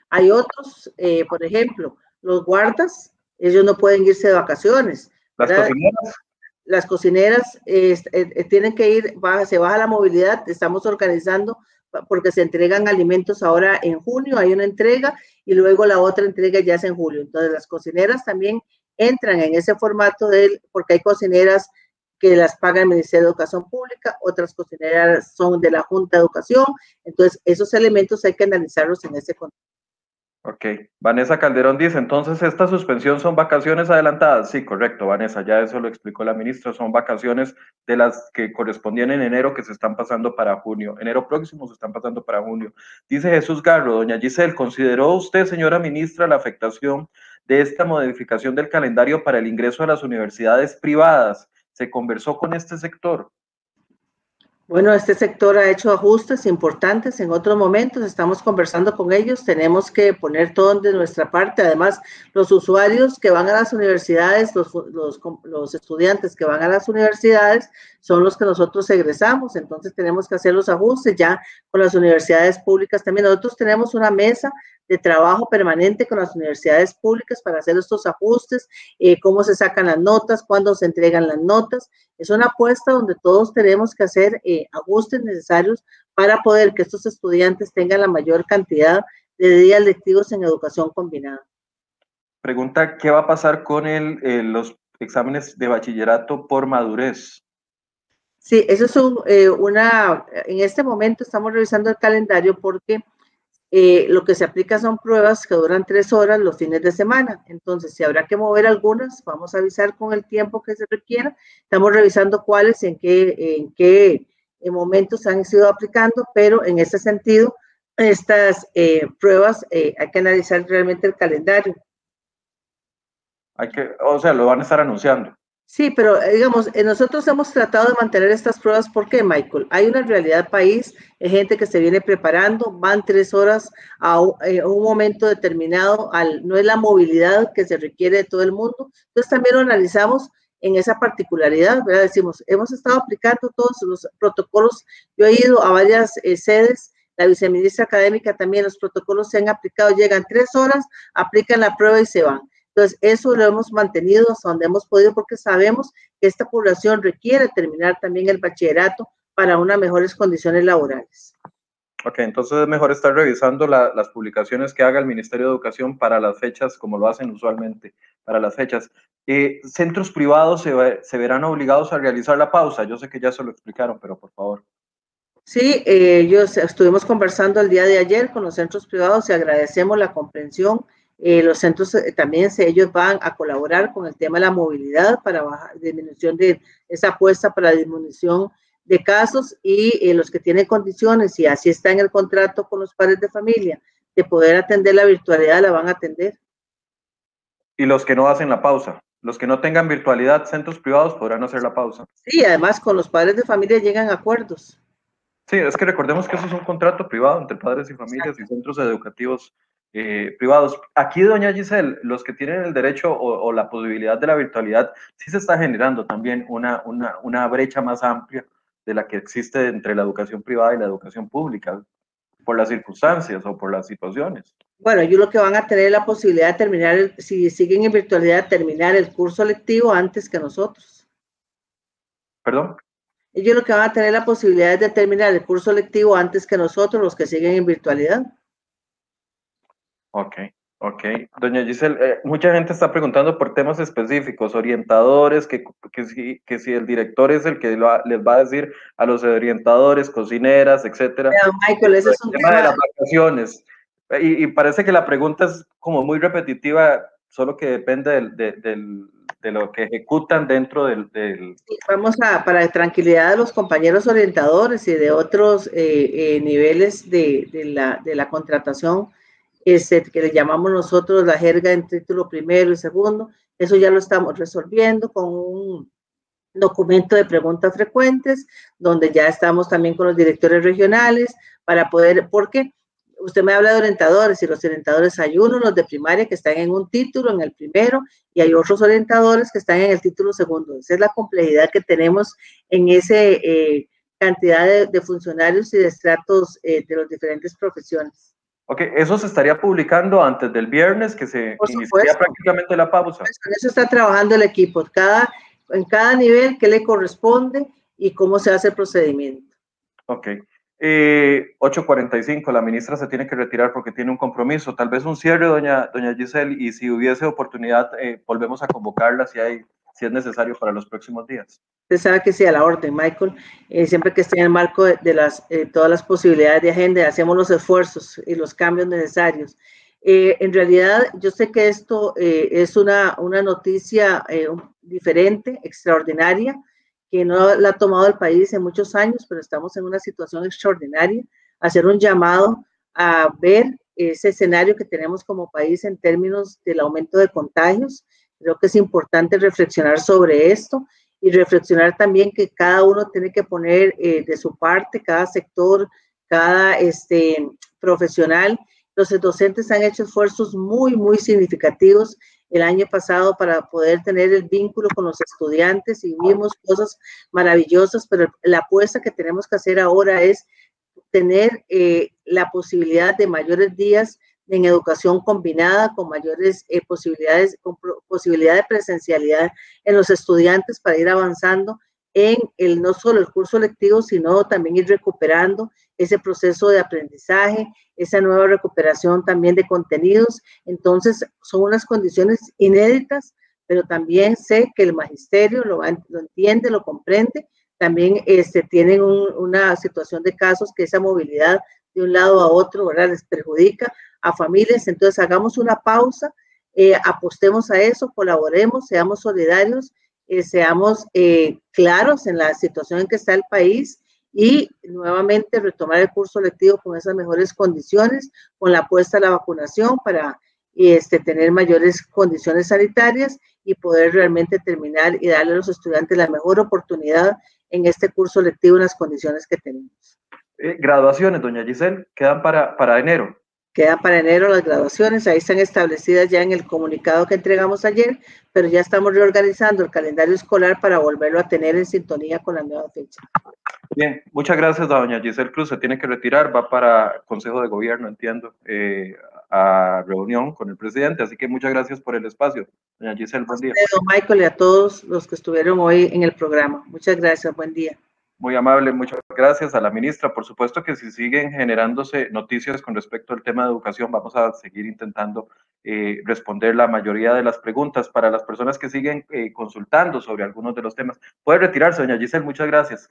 hay otros, eh, por ejemplo, los guardas, ellos no pueden irse de vacaciones. Las cocineras. Las cocineras eh, tienen que ir, se baja la movilidad, estamos organizando porque se entregan alimentos ahora en junio, hay una entrega y luego la otra entrega ya es en julio. Entonces las cocineras también entran en ese formato de, porque hay cocineras que las paga el Ministerio de Educación Pública, otras cocineras son de la Junta de Educación, entonces esos elementos hay que analizarlos en ese contexto. Ok, Vanessa Calderón dice, entonces esta suspensión son vacaciones adelantadas. Sí, correcto, Vanessa, ya eso lo explicó la ministra, son vacaciones de las que correspondían en enero que se están pasando para junio. Enero próximo se están pasando para junio. Dice Jesús Garro, doña Giselle, ¿consideró usted, señora ministra, la afectación de esta modificación del calendario para el ingreso a las universidades privadas? ¿Se conversó con este sector? Bueno, este sector ha hecho ajustes importantes en otros momentos, estamos conversando con ellos, tenemos que poner todo de nuestra parte. Además, los usuarios que van a las universidades, los, los, los, estudiantes que van a las universidades, son los que nosotros egresamos, entonces tenemos que hacer los ajustes ya con las universidades públicas también. Nosotros tenemos una mesa de trabajo permanente con las universidades públicas para hacer estos ajustes, eh, cómo se sacan las notas, cuándo se entregan las notas. Es una apuesta donde todos tenemos que hacer eh, ajustes necesarios para poder que estos estudiantes tengan la mayor cantidad de días lectivos en educación combinada. Pregunta, ¿qué va a pasar con el, eh, los exámenes de bachillerato por madurez? Sí, eso es una, en este momento estamos revisando el calendario porque eh, lo que se aplica son pruebas que duran tres horas los fines de semana. Entonces, si habrá que mover algunas, vamos a avisar con el tiempo que se requiera. Estamos revisando cuáles, en qué, en qué momentos han sido aplicando, pero en ese sentido, estas eh, pruebas eh, hay que analizar realmente el calendario. Hay que, o sea, lo van a estar anunciando. Sí, pero eh, digamos, eh, nosotros hemos tratado de mantener estas pruebas porque, Michael, hay una realidad país, hay gente que se viene preparando, van tres horas a eh, un, momento determinado, al, no es la movilidad que se requiere de todo el mundo. Entonces también lo analizamos en esa particularidad, ¿verdad? Decimos, hemos estado aplicando todos los protocolos, yo he ido a varias sedes, la viceministra académica también, los protocolos se han aplicado, llegan tres horas, aplican la prueba y se van entonces, eso lo hemos mantenido hasta donde hemos podido porque sabemos que esta población requiere terminar también el bachillerato para unas mejores condiciones laborales. Ok, entonces es mejor estar revisando las publicaciones que haga el Ministerio de Educación para las fechas, como lo hacen usualmente, para las fechas. Eh, ¿Centros privados se, se, verán obligados a realizar la pausa? Yo sé que ya se lo explicaron, pero por favor. Sí, eh, ellos estuvimos conversando el día de ayer con los centros privados y agradecemos la comprensión eh, los centros eh, también, ellos van a colaborar con el tema de la movilidad para bajar, disminución de esa apuesta para la disminución de casos y eh, los que tienen condiciones, y así está en el contrato con los padres de familia, de poder atender la virtualidad, la van a atender. Y los que no hacen la pausa, los que no tengan virtualidad, centros privados podrán hacer la pausa. Sí, además con los padres de familia llegan a acuerdos. Sí, es que recordemos que eso es un contrato privado entre padres y familias y centros educativos eh, privados. Aquí, doña Giselle, los que tienen el derecho o, la posibilidad de la virtualidad, sí se está generando también una, una, una, brecha más amplia de la que existe entre la educación privada y la educación pública, por las circunstancias o por las situaciones. Bueno, ellos lo que van a tener la posibilidad de terminar, si siguen en virtualidad, terminar el curso lectivo antes que nosotros. ¿Perdón? Ellos lo que van a tener la posibilidad de terminar el curso lectivo antes que nosotros, los que siguen en virtualidad. Ok, ok. Doña Giselle, eh, mucha gente está preguntando por temas específicos, orientadores, que, que, si, que si el director es el que les va a decir a los orientadores, cocineras, etcétera. Michael, eso es un tema, de las vacaciones. Y, parece que la pregunta es como muy repetitiva, solo que depende del, del, de lo que ejecutan dentro del... del... vamos a, para tranquilidad de los compañeros orientadores y de otros eh, eh, niveles de, de, la, de la contratación, ese que le llamamos nosotros la jerga en título primero y segundo. Eso ya lo estamos resolviendo con un documento de preguntas frecuentes, donde ya estamos también con los directores regionales para poder, porque usted me habla de orientadores y los orientadores hay unos, los de primaria que están en un título, en el primero, y hay otros orientadores que están en el título segundo. Esa es la complejidad que tenemos en esa eh, cantidad de, funcionarios y de estratos eh, de las diferentes profesiones. Ok, eso se estaría publicando antes del viernes, que se iniciaría prácticamente la pausa. En eso está trabajando el equipo, cada, en cada nivel, qué le corresponde y cómo se hace el procedimiento. Ok. Eh, 8.45, la ministra se tiene que retirar porque tiene un compromiso. Tal vez un cierre, doña, doña Giselle, y si hubiese oportunidad, eh, volvemos a convocarla si hay si es necesario para los próximos días. Usted sabe que sí, a la orden, Michael. Eh, siempre que esté en el marco de, las, eh, todas las posibilidades de agenda, hacemos los esfuerzos y los cambios necesarios. Eh, en realidad, yo sé que esto es una, una noticia diferente, extraordinaria, que no la ha tomado el país en muchos años, pero estamos en una situación extraordinaria. Hacer un llamado a ver ese escenario que tenemos como país en términos del aumento de contagios, Creo que es importante reflexionar sobre esto y reflexionar también que cada uno tiene que poner eh, de su parte, cada sector, cada este, profesional. Los docentes han hecho esfuerzos muy, muy significativos el año pasado para poder tener el vínculo con los estudiantes y vimos cosas maravillosas, pero la apuesta que tenemos que hacer ahora es tener eh, la posibilidad de mayores días en educación combinada con mayores eh, posibilidades, con posibilidad de presencialidad en los estudiantes para ir avanzando en el no solo el curso lectivo, sino también ir recuperando ese proceso de aprendizaje, esa nueva recuperación también de contenidos. Entonces, son unas condiciones inéditas, pero también sé que el magisterio lo, lo entiende, lo comprende. También este, tienen una situación de casos que esa movilidad de un lado a otro, ¿verdad? Les perjudica, a familias. Entonces, hagamos una pausa, eh, apostemos a eso, colaboremos, seamos solidarios, eh, seamos eh, claros en la situación en que está el país y nuevamente retomar el curso lectivo con esas mejores condiciones, con la apuesta a la vacunación para este, tener mayores condiciones sanitarias y poder realmente terminar y darle a los estudiantes la mejor oportunidad en este curso lectivo en las condiciones que tenemos. Eh, graduaciones, doña Giselle, quedan para, para enero. Quedan para enero las graduaciones, ahí están establecidas ya en el comunicado que entregamos ayer, pero ya estamos reorganizando el calendario escolar para volverlo a tener en sintonía con la nueva fecha. Bien, muchas gracias, doña Giselle Cruz. Se tiene que retirar, va para Consejo de Gobierno, entiendo, eh, a reunión con el presidente. Así que muchas gracias por el espacio, doña Giselle. Buen día. Michael y a todos los que estuvieron hoy en el programa. Muchas gracias, buen día. Muy amable, muchas gracias a la ministra. Por supuesto que si siguen generándose noticias con respecto al tema de educación, vamos a seguir intentando eh, responder la mayoría de las preguntas. Para las personas que siguen eh, consultando sobre algunos de los temas, puede retirarse, doña Giselle, muchas gracias.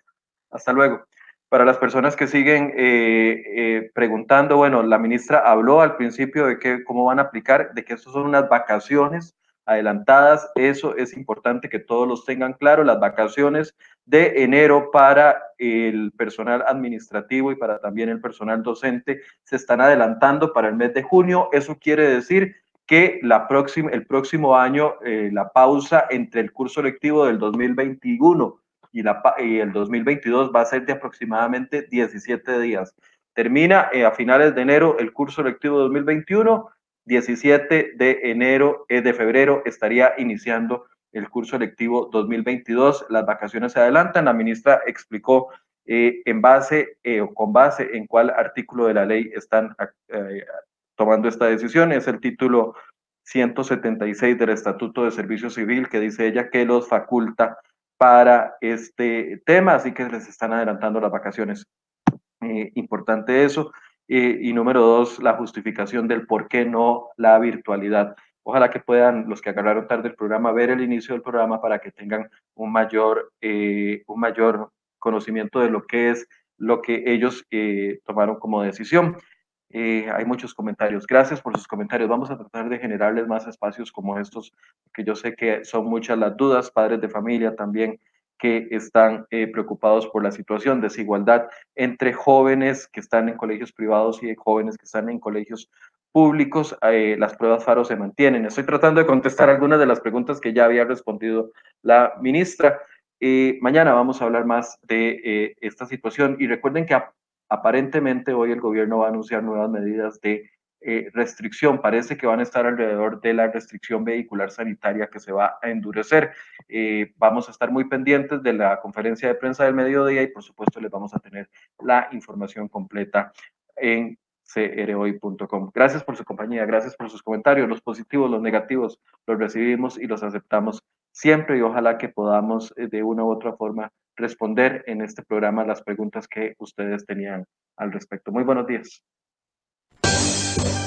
Hasta luego. Para las personas que siguen eh, preguntando, bueno, la ministra habló al principio de que cómo van a aplicar, de que estos son unas vacaciones adelantadas. Eso es importante que todos los tengan claro. Las vacaciones de enero para el personal administrativo y para también el personal docente se están adelantando para el mes de junio. Eso quiere decir que la próxima, el próximo año eh, la pausa entre el curso lectivo del 2021 y, el 2022 va a ser de aproximadamente 17 días. Termina eh, a finales de enero el curso lectivo 2021 17 de enero, eh, de febrero, estaría iniciando el curso lectivo 2022. Las vacaciones se adelantan. La ministra explicó eh, en base eh, o con base en cuál artículo de la ley están tomando esta decisión. Es el título 176 del Estatuto de Servicio Civil que dice ella que los faculta para este tema, así que les están adelantando las vacaciones. importante eso. Eh, y número dos, la justificación del por qué no la virtualidad. Ojalá que puedan los que agarraron tarde el programa ver el inicio del programa para que tengan un mayor, eh, un mayor conocimiento de lo que es lo que ellos eh, tomaron como decisión. hay muchos comentarios. Gracias por sus comentarios. Vamos a tratar de generarles más espacios como estos, que yo sé que son muchas las dudas, padres de familia también que están eh, preocupados por la situación, desigualdad entre jóvenes que están en colegios privados y jóvenes que están en colegios públicos. Eh, las pruebas FARO se mantienen. Estoy tratando de contestar algunas de las preguntas que ya había respondido la ministra. Eh, mañana vamos a hablar más de esta situación y recuerden que aparentemente hoy el gobierno va a anunciar nuevas medidas de eh, restricción. Parece que van a estar alrededor de la restricción vehicular sanitaria que se va a endurecer. Eh, vamos a estar muy pendientes de la conferencia de prensa del mediodía y por supuesto les vamos a tener la información completa en crhoy.com. Gracias por su compañía, gracias por sus comentarios, los positivos, los negativos, los recibimos y los aceptamos siempre y ojalá que podamos eh, de una u otra forma responder en este programa las preguntas que ustedes tenían al respecto. Muy buenos días. Thank you.